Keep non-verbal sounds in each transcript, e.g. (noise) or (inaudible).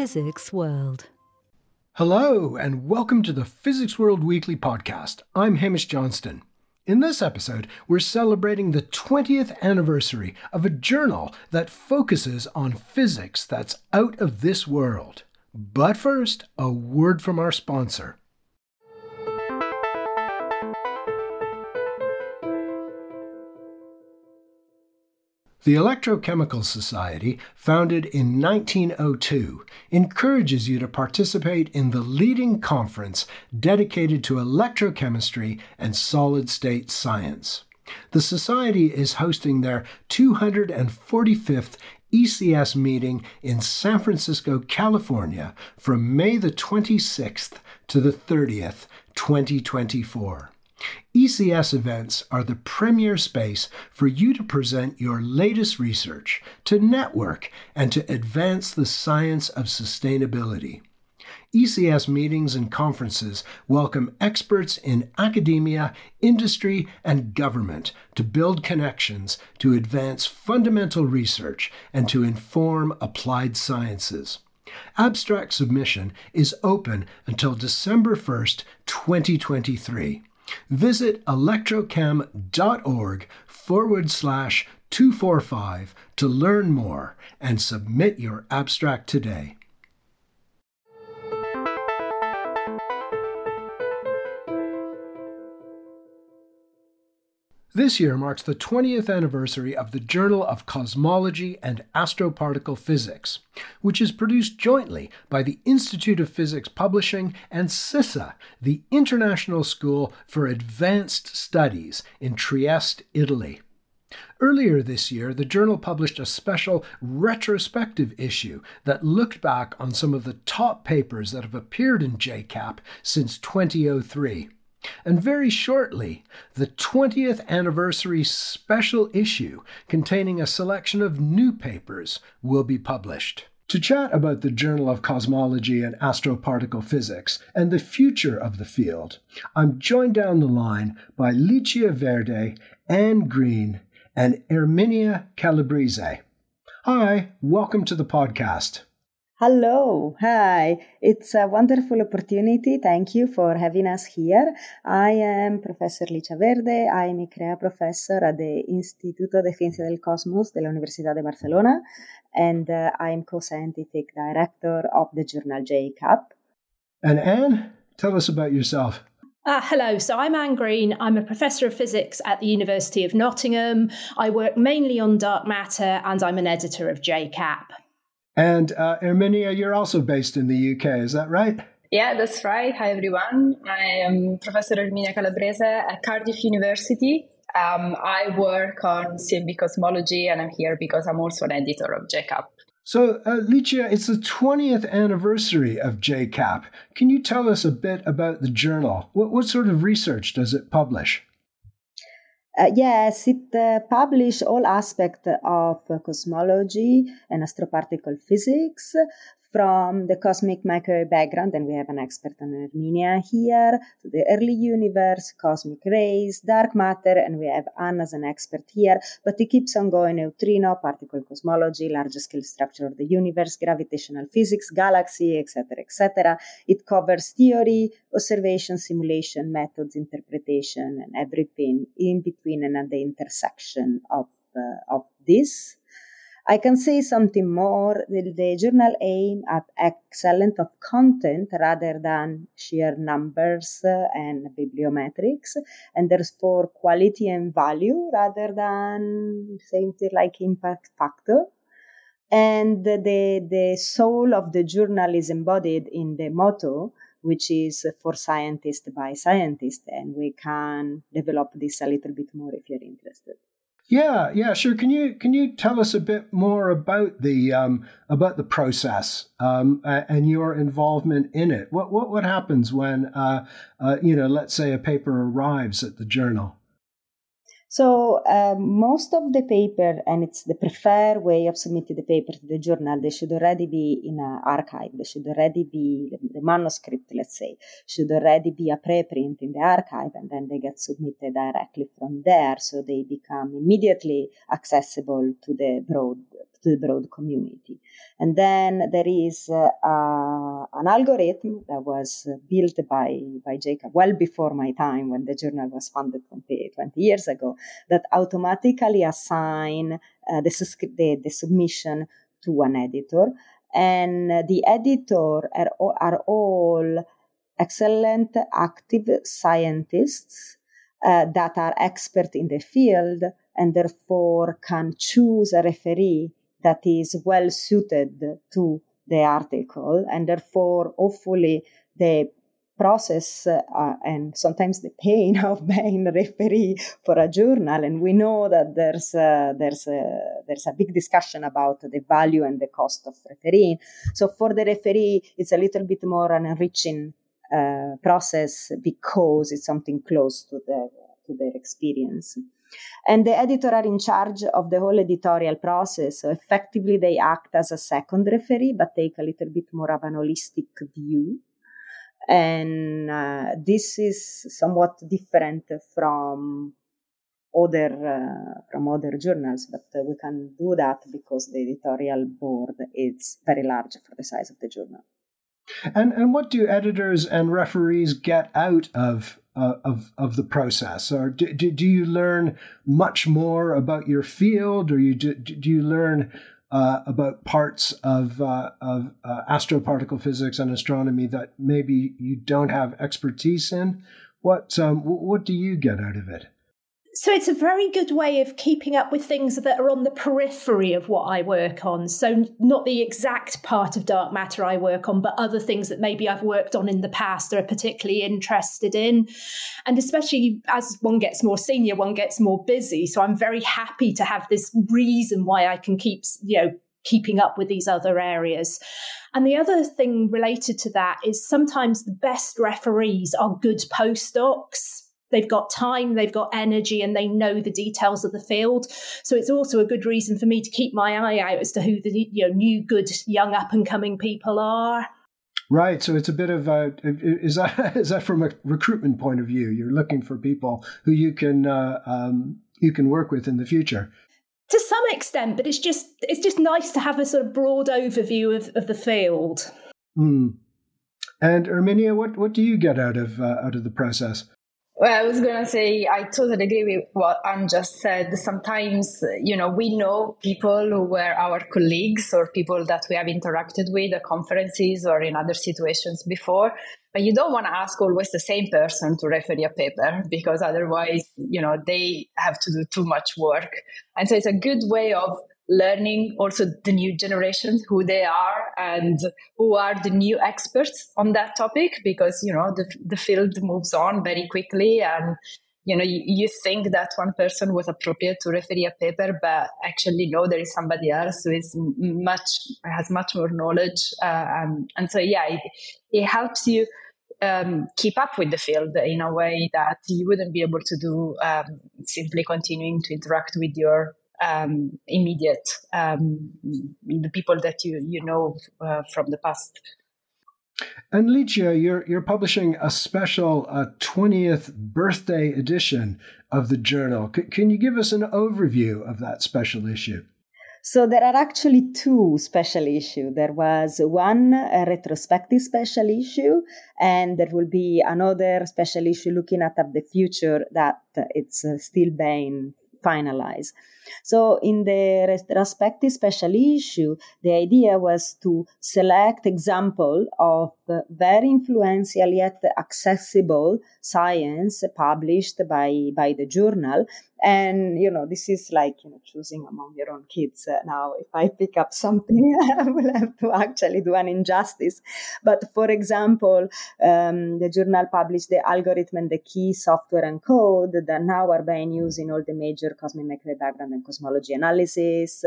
Physics World. Hello, and welcome to the Physics World Weekly podcast. I'm Hamish Johnston. In this episode, we're celebrating the 20th anniversary of a journal that focuses on physics that's out of this world. But first, a word from our sponsor. The Electrochemical Society, founded in 1902, encourages you to participate in the leading conference dedicated to electrochemistry and solid state science. The Society is hosting their 245th ECS meeting in San Francisco, California from May the 26th to the 30th, 2024. ECS events are the premier space for you to present your latest research, to network, and to advance the science of sustainability. ECS meetings and conferences welcome experts in academia, industry, and government to build connections to advance fundamental research and to inform applied sciences. Abstract submission is open until December 1st, 2023. Visit electrochem.org forward slash 245 to learn more and submit your abstract today. This year marks the 20th anniversary of the Journal of Cosmology and Astroparticle Physics, which is produced jointly by the Institute of Physics Publishing and SISSA, the International School for Advanced Studies in Trieste, Italy. Earlier this year, the journal published a special retrospective issue that looked back on some of the top papers that have appeared in JCAP since 2003. And very shortly, the 20th anniversary special issue containing a selection of new papers will be published. To chat about the Journal of Cosmology and Astroparticle Physics and the future of the field, I'm joined down the line by Licia Verde, Anne Green, and Erminia Calabrese. Hi, welcome to the podcast. Hello, hi. It's a wonderful opportunity. Thank you for having us here. I am Professor Licia Verde. I'm a ICREA professor at the Instituto de Ciencia del Cosmos de la Universidad de Barcelona, and uh, I'm co-scientific director of the journal JCAP. And Anne, tell us about yourself. Uh, hello, so I'm Anne Green. I'm a professor of physics at the University of Nottingham. I work mainly on dark matter and I'm an editor of JCAP. And uh, Erminia, you're also based in the UK, is that right? Yeah, that's right. Hi, everyone. I am Professor Erminia Calabrese at Cardiff University. Um, I work on CMB cosmology, and I'm here because I'm also an editor of JCAP. So, uh, Licia, it's the 20th anniversary of JCAP. Can you tell us a bit about the journal? What, what sort of research does it publish? Uh, yes, it uh, publishes all aspects of uh, cosmology and astroparticle physics from the cosmic microwave background, and we have an expert on Erminia here, to the early universe, cosmic rays, dark matter, and we have Anna as an expert here, but it keeps on going neutrino, particle cosmology, large scale structure of the universe, gravitational physics, galaxy, etc., etc. It covers theory, observation, simulation, methods, interpretation, and everything in between and at the intersection of, uh, of this. I can say something more. The, journal aim at excellence of content rather than sheer numbers and bibliometrics, and therefore quality and value rather than something like impact factor. And the, the soul of the journal is embodied in the motto, which is for scientists by scientists. And we can develop this a little bit more if you're interested. Yeah, yeah, sure. Can you can you tell us a bit more about the um, about the process um, and your involvement in it? What what what happens when uh, uh, you know, let's say a paper arrives at the journal? So uh, most of the paper, and it's the preferred way of submitting the paper to the journal, they should already be in an arXiv. They should already be the manuscript, let's say, should already be a preprint in the arXiv, and then they get submitted directly from there, so they become immediately accessible to the broad to the broad community. And then there is uh, uh, an algorithm that was built by, by JCAP well before my time when the journal was founded 20, 20 years ago that automatically assign uh, the, the, the submission to an editor. And the editor are, are all excellent active scientists uh, that are expert in the field and therefore can choose a referee that is well suited to the article and therefore hopefully the process uh, and sometimes the pain (laughs) of being a referee for a journal and we know that there's a, there's a, there's a big discussion about the value and the cost of refereeing. So for the referee it's a little bit more an enriching uh, process because it's something close to their to their experience and the editor are in charge of the whole editorial process. So effectively, they act as a second referee, but take a little bit more of an holistic view. And uh, this is somewhat different from other uh, from other journals, but uh, we can do that because the editorial board is very large for the size of the journal. And and what do editors and referees get out of uh, of of the process, or do, do, do you learn much more about your field, or you do, do you learn uh, about parts of uh, of uh, astroparticle physics and astronomy that maybe you don't have expertise in? What um, what do you get out of it? So it's a very good way of keeping up with things that are on the periphery of what I work on. So not the exact part of dark matter I work on, but other things that maybe I've worked on in the past or are particularly interested in. And especially as one gets more senior, one gets more busy. So I'm very happy to have this reason why I can keep, you know, keeping up with these other areas. And the other thing related to that is sometimes the best referees are good postdocs they've got time, they've got energy, and they know the details of the field. So it's also a good reason for me to keep my eye out as to who the you know new good young up and coming people are. Right. So it's a bit of a is that (laughs) is that from a recruitment point of view? You're looking for people who you can uh, um, you can work with in the future. To some extent, but it's just it's just nice to have a sort of broad overview of, of the field. Mm. And Erminia, what, what do you get out of uh, out of the process? Well, I was going to say, I totally agree with what Anne just said. Sometimes, you know, we know people who were our colleagues or people that we have interacted with at conferences or in other situations before. But you don't want to ask always the same person to refer a paper because otherwise, you know, they have to do too much work. And so it's a good way of learning also the new generations who they are and who are the new experts on that topic because you know the, the field moves on very quickly. And you know you, you think that one person was appropriate to refer a paper but actually no there is somebody else who is much has much more knowledge. Uh, and, and so yeah it, it helps you um, keep up with the field in a way that you wouldn't be able to do um, simply continuing to interact with your um, immediate um, the people that you you know uh, from the past. And Licia, you're you're publishing a special uh, 20th birthday edition of the journal. C- can you give us an overview of that special issue? So there are actually two special issues. There was one retrospective special issue, and there will be another special issue looking at the future that it's uh, still being finalized. So, in the retrospective special issue, the idea was to select example of very influential yet accessible science published by by the journal. And you know this is like you know choosing among your own kids. Uh, now if i pick up something (laughs) i will have to actually do an injustice. But for example um, the journal published the algorithm and the key software and code that now are being used in all the major cosmic microwave background and cosmology analysis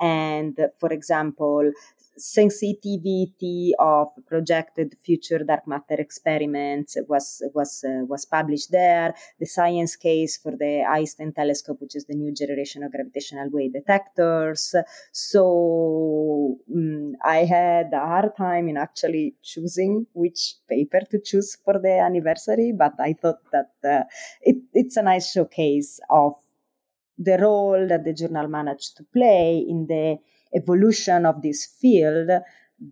and for example sensitivity of projected future dark matter experiments was was uh, was published there. The science case for the Einstein telescope, which is the new generation of gravitational wave detectors. So um, I had a hard time in actually choosing which paper to choose for the anniversary, but I thought that uh, it, it's a nice showcase of the role that the journal managed to play in the evolution of this field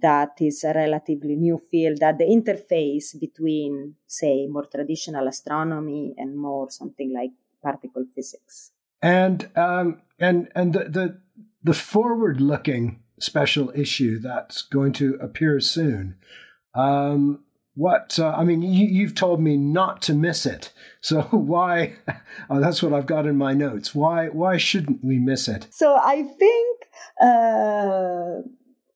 that is a relatively new field that the interface between say more traditional astronomy and more something like particle physics. And um, and and the the, the forward looking special issue that's going to appear soon um, what uh, I mean, you, have told me not to miss it. So (laughs) why? Oh, that's what I've got in my notes. Why? Why shouldn't we miss it? So I think uh,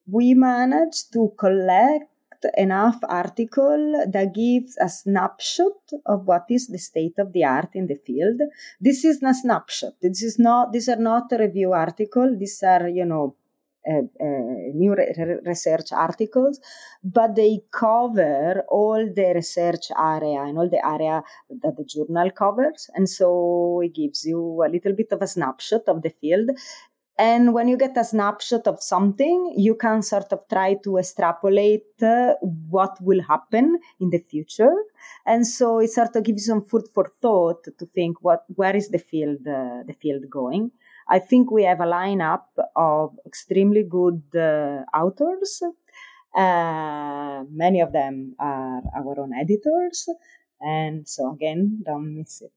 we managed to collect enough article that gives a snapshot of what is the state of the art in the field. This is a snapshot. This is not. These are not a review article. These are you know new re- research articles, but they cover all the research area and all the area that the journal covers. And so it gives you a little bit of a snapshot of the field. And when you get a snapshot of something, you can sort of try to extrapolate uh, what will happen in the future. And so it sort of gives you some food for thought to think what where is the field uh, the field going. I think we have a lineup of extremely good uh, authors. Uh, many of them are our own editors. And so, again, don't miss it.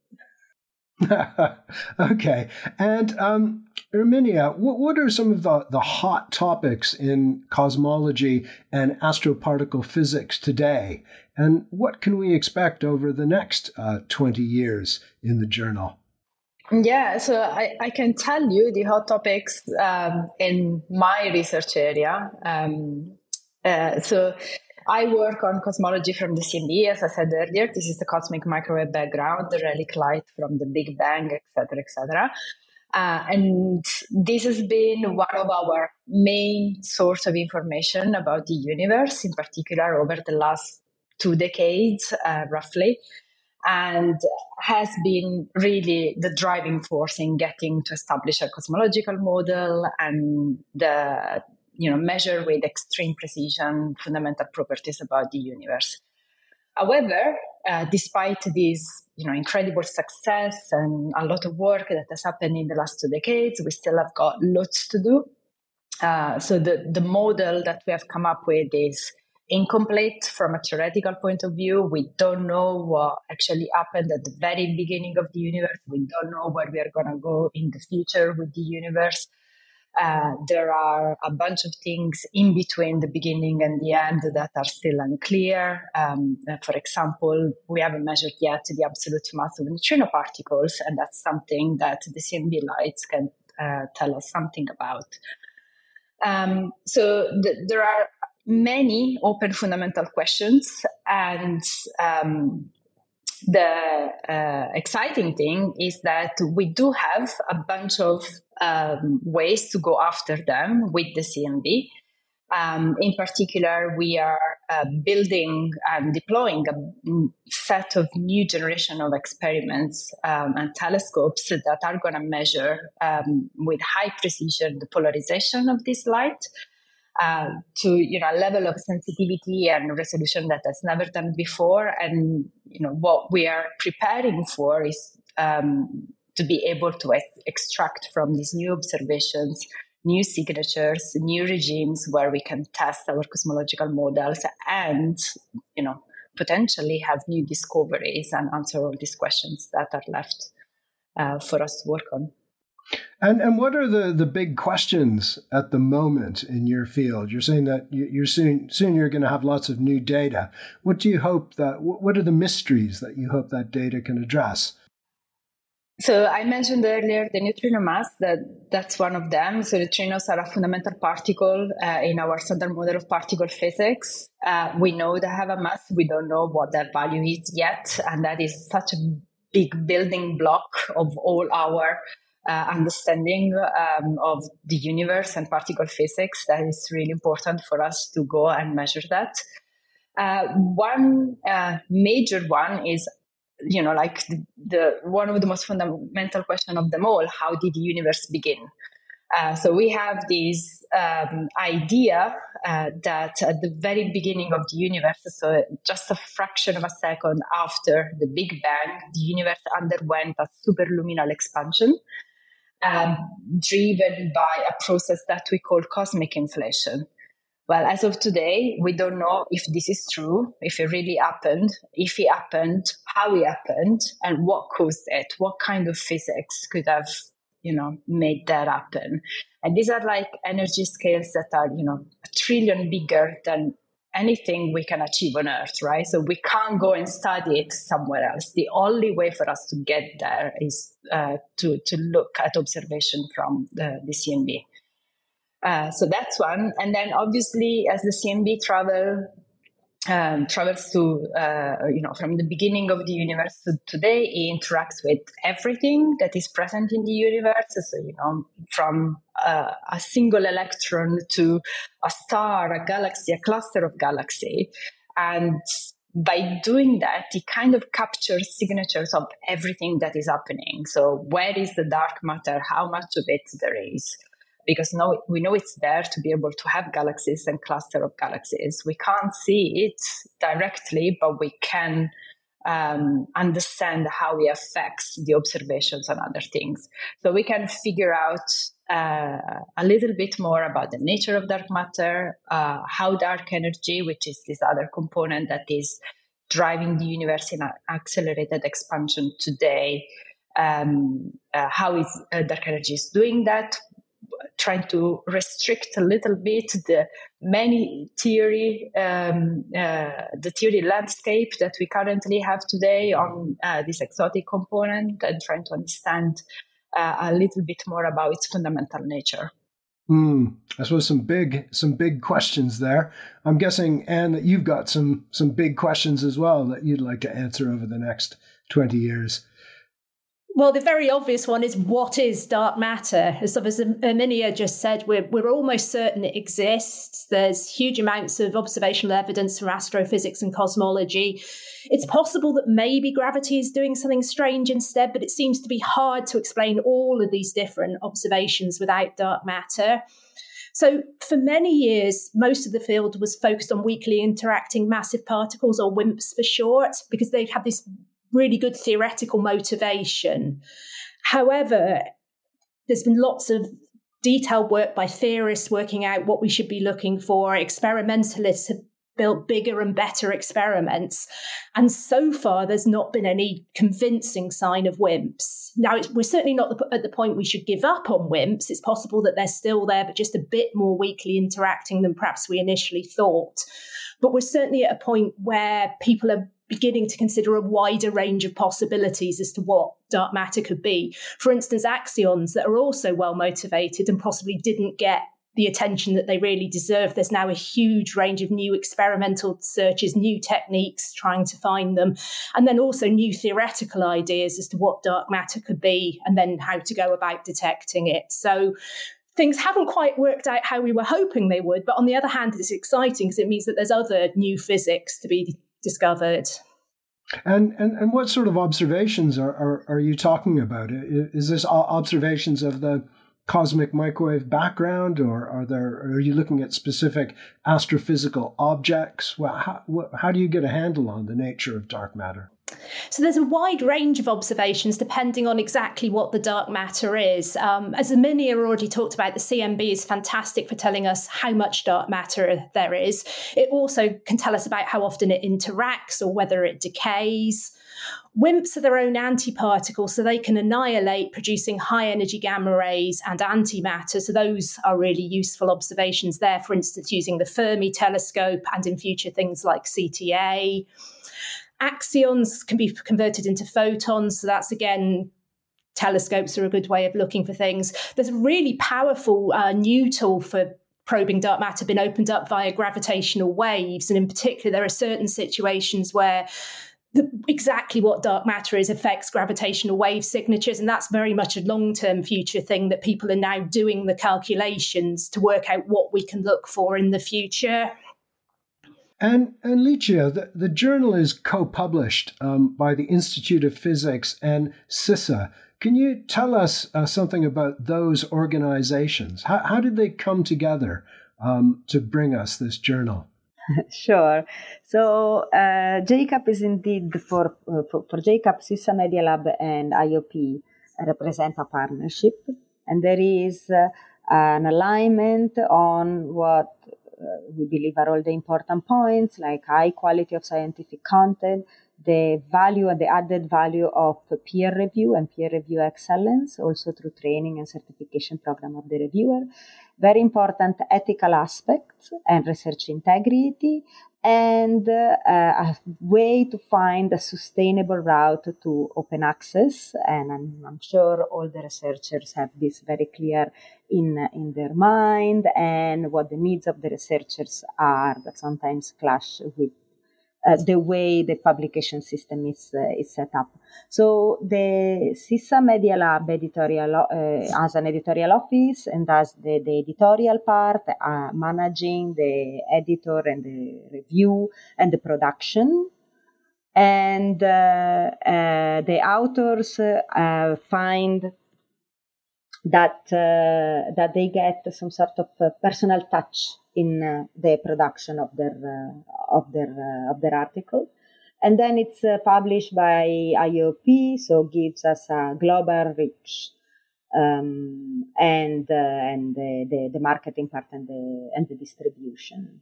(laughs) okay. And um, Erminia, what, what are some of the, the hot topics in cosmology and astroparticle physics today? And what can we expect over the next uh, 20 years in the journal? Yeah, so I, I can tell you the hot topics um, in my research area. Um, uh, so I work on cosmology from the CMB, as I said earlier. This is the cosmic microwave background, the relic light from the Big Bang, etc., etc. Uh, and this has been one of our main source of information about the universe, in particular over the last two decades, uh, roughly and has been really the driving force in getting to establish a cosmological model and the you know measure with extreme precision fundamental properties about the universe. However, uh, despite this you know incredible success and a lot of work that has happened in the last two decades, we still have got lots to do. Uh, so the the model that we have come up with is incomplete from a theoretical point of view. We don't know what actually happened at the very beginning of the universe. We don't know where we are going to go in the future with the universe. Uh, there are a bunch of things in between the beginning and the end that are still unclear. Um, for example, we haven't measured yet the absolute mass of neutrino particles, and that's something that the CMB lights can uh, tell us something about. Um, so th- there are many open fundamental questions and um, the uh, exciting thing is that we do have a bunch of um, ways to go after them with the CMB. Um, in particular, we are uh, building and deploying a set of new generation of experiments um, and telescopes that are going to measure um, with high precision the polarization of this light uh, to you know a level of sensitivity and resolution that has never done before. And you know what we are preparing for is um, to be able to ex- extract from these new observations new signatures, new regimes where we can test our cosmological models and you know potentially have new discoveries and answer all these questions that are left uh, for us to work on. And and what are the, the big questions at the moment in your field? You're saying that you're soon soon you're going to have lots of new data. What do you hope that what are the mysteries that you hope that data can address? So I mentioned earlier the neutrino mass. That that's one of them. So neutrinos are a fundamental particle uh, in our standard model of particle physics. Uh, we know they have a mass. We don't know what their value is yet, and that is such a big building block of all our uh, understanding um, of the universe and particle physics that is really important for us to go and measure that. Uh, one uh, major one is, you know, like the, the, one of the most fundamental question of them all: How did the universe begin? Uh, so we have this um, idea uh, that at the very beginning of the universe, so just a fraction of a second after the Big Bang, the universe underwent a superluminal expansion. Um, driven by a process that we call cosmic inflation. Well, as of today, we don't know if this is true, if it really happened, if it happened, how it happened, and what caused it, what kind of physics could have, you know, made that happen. And these are like energy scales that are, you know, a trillion bigger than anything we can achieve on Earth, right? So we can't go and study it somewhere else. The only way for us to get there is uh, to to look at observation from the, the CMB. Uh, so that's one. And then obviously, as the CMB travel um, travels to, uh, you know, from the beginning of the universe to today, it interacts with everything that is present in the universe. So, you know, from uh, a single electron to a star, a galaxy, a cluster of galaxy. And by doing that, it kind of captures signatures of everything that is happening. So, where is the dark matter? How much of it there is? Because now we know it's there to be able to have galaxies and cluster of galaxies. We can't see it directly, but we can um, understand how it affects the observations and other things. So we can figure out uh, a little bit more about the nature of dark matter, uh, how dark energy, which is this other component that is driving the universe in accelerated expansion today, um, uh, how is uh, dark energy is doing that, trying to restrict a little bit the many theory, um, uh, the theory landscape that we currently have today on uh, this exotic component and trying to understand uh, a little bit more about its fundamental nature. Mm, I suppose some big some big questions there. I'm guessing, Anne, that you've got some some big questions as well that you'd like to answer over the next 20 years. Well, the very obvious one is what is dark matter? As, as Erminia just said, we're, we're almost certain it exists. There's huge amounts of observational evidence from astrophysics and cosmology. It's possible that maybe gravity is doing something strange instead, but it seems to be hard to explain all of these different observations without dark matter. So, for many years, most of the field was focused on weakly interacting massive particles, or WIMPs for short, because they have this really good theoretical motivation. However, there's been lots of detailed work by theorists working out what we should be looking for. Experimentalists have built bigger and better experiments. And so far, there's not been any convincing sign of WIMPs. Now, we're certainly not at the point we should give up on WIMPs. It's possible that they're still there, but just a bit more weakly interacting than perhaps we initially thought. But we're certainly at a point where people are beginning to consider a wider range of possibilities as to what dark matter could be. For instance, axions that are also well motivated and possibly didn't get the attention that they really deserve. There's now a huge range of new experimental searches, new techniques trying to find them, and then also new theoretical ideas as to what dark matter could be and then how to go about detecting it. So things haven't quite worked out how we were hoping they would. But on the other hand, it's exciting because it means that there's other new physics to be discovered. And, and and what sort of observations are, are, are you talking about? Is this observations of the cosmic microwave background, or are there are you looking at specific astrophysical objects? Well, how, how do you get a handle on the nature of dark matter? So there's a wide range of observations depending on exactly what the dark matter is. Um, as Erminia already talked about, the CMB is fantastic for telling us how much dark matter there is. It also can tell us about how often it interacts or whether it decays. WIMPs are their own antiparticles, so they can annihilate, producing high energy gamma rays and antimatter. So, those are really useful observations there, for instance, using the Fermi telescope and in future things like CTA. Axions can be converted into photons. So that's again telescopes are a good way of looking for things. There's a really powerful uh, new tool for probing dark matter been opened up via gravitational waves. And in particular, there are certain situations where the, exactly what dark matter is affects gravitational wave signatures. And that's very much a long term future thing that people are now doing the calculations to work out what we can look for in the future. And, and Licia, the, the journal is co published um, by the Institute of Physics and SISSA. Can you tell us uh, something about those organizations? How, how did they come together um, to bring us this journal? (laughs) sure. So uh, JCAP is indeed for, uh, for, for JCAP, SISSA Media Lab and IOP represent a partnership And there is uh, an alignment on what Uh, we believe are all the important points, like high quality of scientific content, the value and the added value of peer review and peer review excellence, also through training and certification program of the reviewer. Very important ethical aspects and research integrity, and uh, a way to find a sustainable route to open access. And I'm, I'm, sure all the researchers have this very clear in, in their mind and what the needs of the researchers are that sometimes clash with uh, the way the publication system is, uh, is set up. So the SISSA Media Lab editorial uh, has an editorial office and does the, the editorial part, uh, managing the editor and the review and the production. And uh, uh, the authors find that that they get some sort of personal touch in uh, the production of their uh, of their uh, of their article and then it's published by IOP so gives us a global reach um, and and the, the, the marketing part and the and the distribution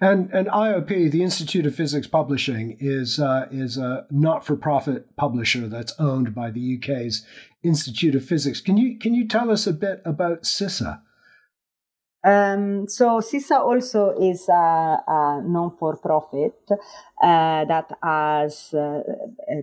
and and IOP, the Institute of Physics Publishing, is uh, is a not for profit publisher that's owned by the UK's Institute of Physics. Can you can you tell us a bit about SISSA? Um, so SISSA also is a, a non-for-profit uh, that has uh,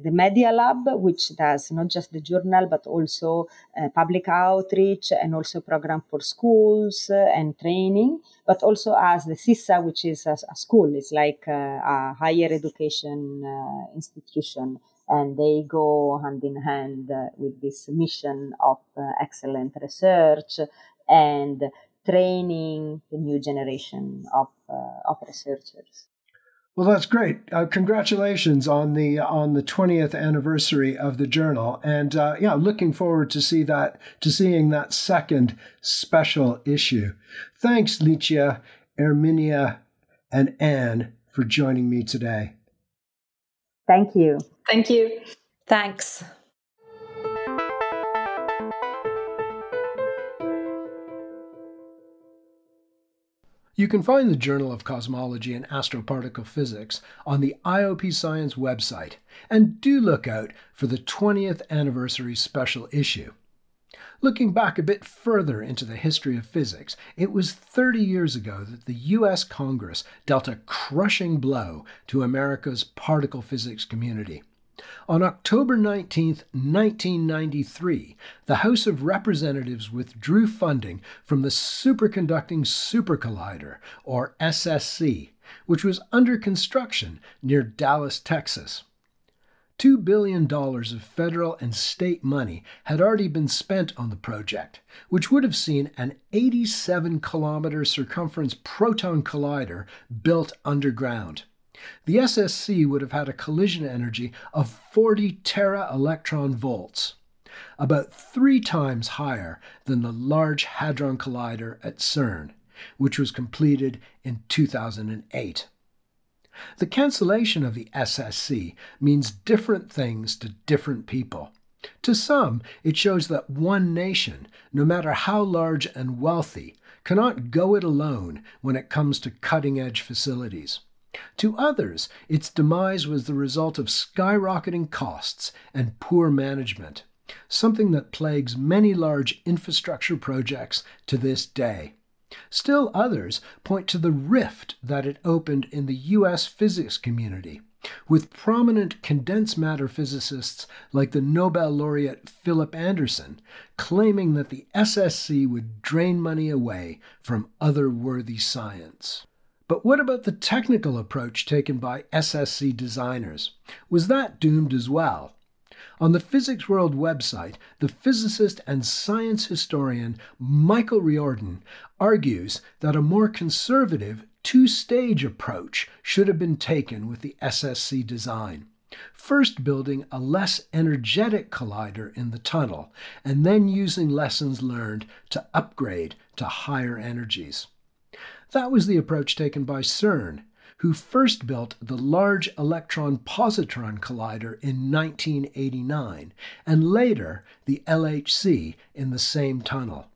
the Media Lab, which does not just the journal but also uh, public outreach and also program for schools uh, and training. But also has the SISSA, which is a, a school. It's like uh, a higher education uh, institution and they go hand in hand with this mission of excellent research and training the new generation of, uh, of researchers. Well, that's great. Uh, congratulations on the on the twentieth anniversary of the journal, and uh, yeah, looking forward to see that to seeing that second special issue. Thanks, Licia, Erminia, and Anne for joining me today. Thank you. Thank you. Thanks. You can find the Journal of Cosmology and Astroparticle Physics on the IOP Science website, and do look out for the 20th anniversary special issue. Looking back a bit further into the history of physics, it was 30 years ago that the US Congress dealt a crushing blow to America's particle physics community. On October 19, 1993, the House of Representatives withdrew funding from the Superconducting Super Collider, or SSC, which was under construction near Dallas, Texas. $2 billion of federal and state money had already been spent on the project, which would have seen an 87 kilometer circumference proton collider built underground. The SSC would have had a collision energy of 40 tera electron volts, about three times higher than the Large Hadron Collider at CERN, which was completed in 2008. The cancellation of the SSC means different things to different people. To some, it shows that one nation, no matter how large and wealthy, cannot go it alone when it comes to cutting edge facilities. To others, its demise was the result of skyrocketing costs and poor management, something that plagues many large infrastructure projects to this day. Still others point to the rift that it opened in the U.S. physics community, with prominent condensed matter physicists like the Nobel laureate Philip Anderson claiming that the SSC would drain money away from other worthy science. But what about the technical approach taken by SSC designers? Was that doomed as well? On the Physics World website, the physicist and science historian Michael Riordan argues that a more conservative two stage approach should have been taken with the SSC design. First, building a less energetic collider in the tunnel, and then using lessons learned to upgrade to higher energies. That was the approach taken by CERN, who first built the Large Electron Positron Collider in 1989 and later the LHC in the same tunnel.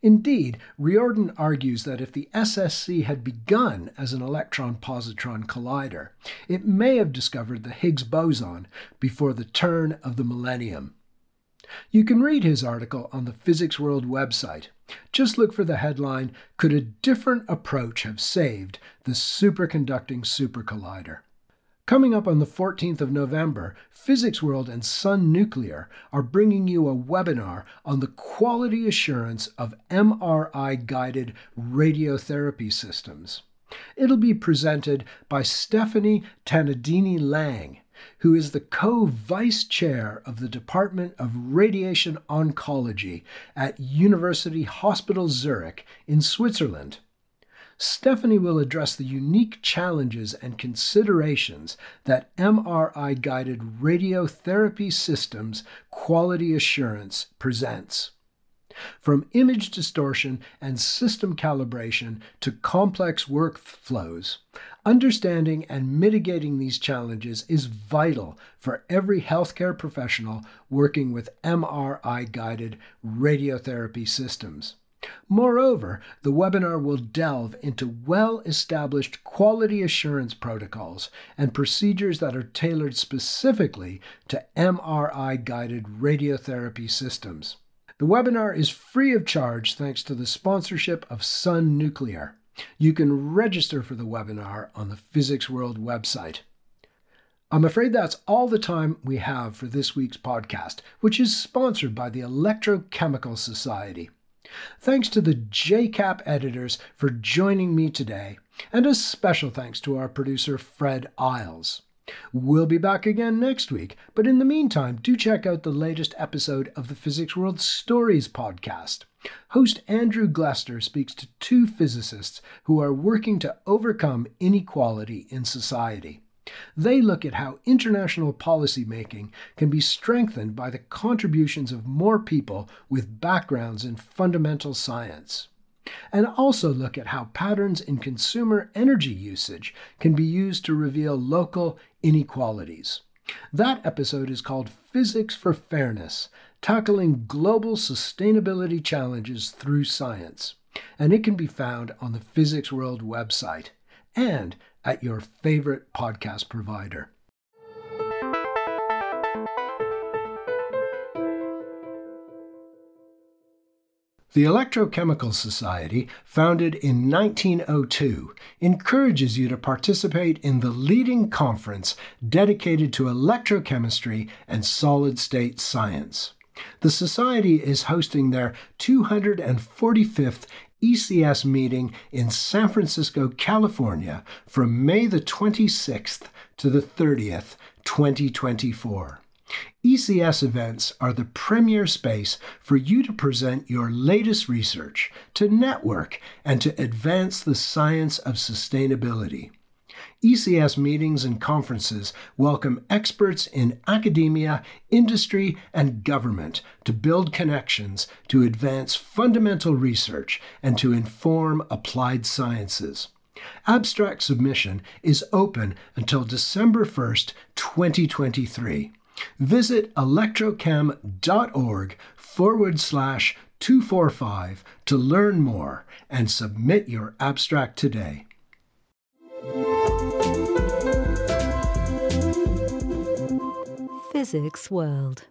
Indeed, Riordan argues that if the SSC had begun as an electron positron collider, it may have discovered the Higgs boson before the turn of the millennium. You can read his article on the Physics World website. Just look for the headline Could a Different Approach Have Saved the Superconducting Supercollider? Coming up on the 14th of November, Physics World and Sun Nuclear are bringing you a webinar on the quality assurance of MRI guided radiotherapy systems. It'll be presented by Stephanie Tanadini Lang, who is the co vice chair of the Department of Radiation Oncology at University Hospital Zurich in Switzerland. Stephanie will address the unique challenges and considerations that MRI guided radiotherapy systems quality assurance presents. From image distortion and system calibration to complex workflows, understanding and mitigating these challenges is vital for every healthcare professional working with MRI guided radiotherapy systems. Moreover, the webinar will delve into well established quality assurance protocols and procedures that are tailored specifically to MRI guided radiotherapy systems. The webinar is free of charge thanks to the sponsorship of Sun Nuclear. You can register for the webinar on the Physics World website. I'm afraid that's all the time we have for this week's podcast, which is sponsored by the Electrochemical Society. Thanks to the JCAP editors for joining me today, and a special thanks to our producer, Fred Isles. We'll be back again next week, but in the meantime, do check out the latest episode of the Physics World Stories podcast. Host Andrew Glester speaks to two physicists who are working to overcome inequality in society. They look at how international policymaking can be strengthened by the contributions of more people with backgrounds in fundamental science. And also look at how patterns in consumer energy usage can be used to reveal local inequalities. That episode is called Physics for Fairness Tackling Global Sustainability Challenges Through Science, and it can be found on the Physics World website and at your favorite podcast provider. The Electrochemical Society, founded in 1902, encourages you to participate in the leading conference dedicated to electrochemistry and solid state science. The Society is hosting their 245th ECS meeting in San Francisco, California from May the 26th to the 30th, 2024. ECS events are the premier space for you to present your latest research, to network, and to advance the science of sustainability. ECS meetings and conferences welcome experts in academia, industry, and government to build connections to advance fundamental research and to inform applied sciences. Abstract submission is open until December 1st, 2023. Visit electrochem.org forward slash 245 to learn more and submit your abstract today. Physics World.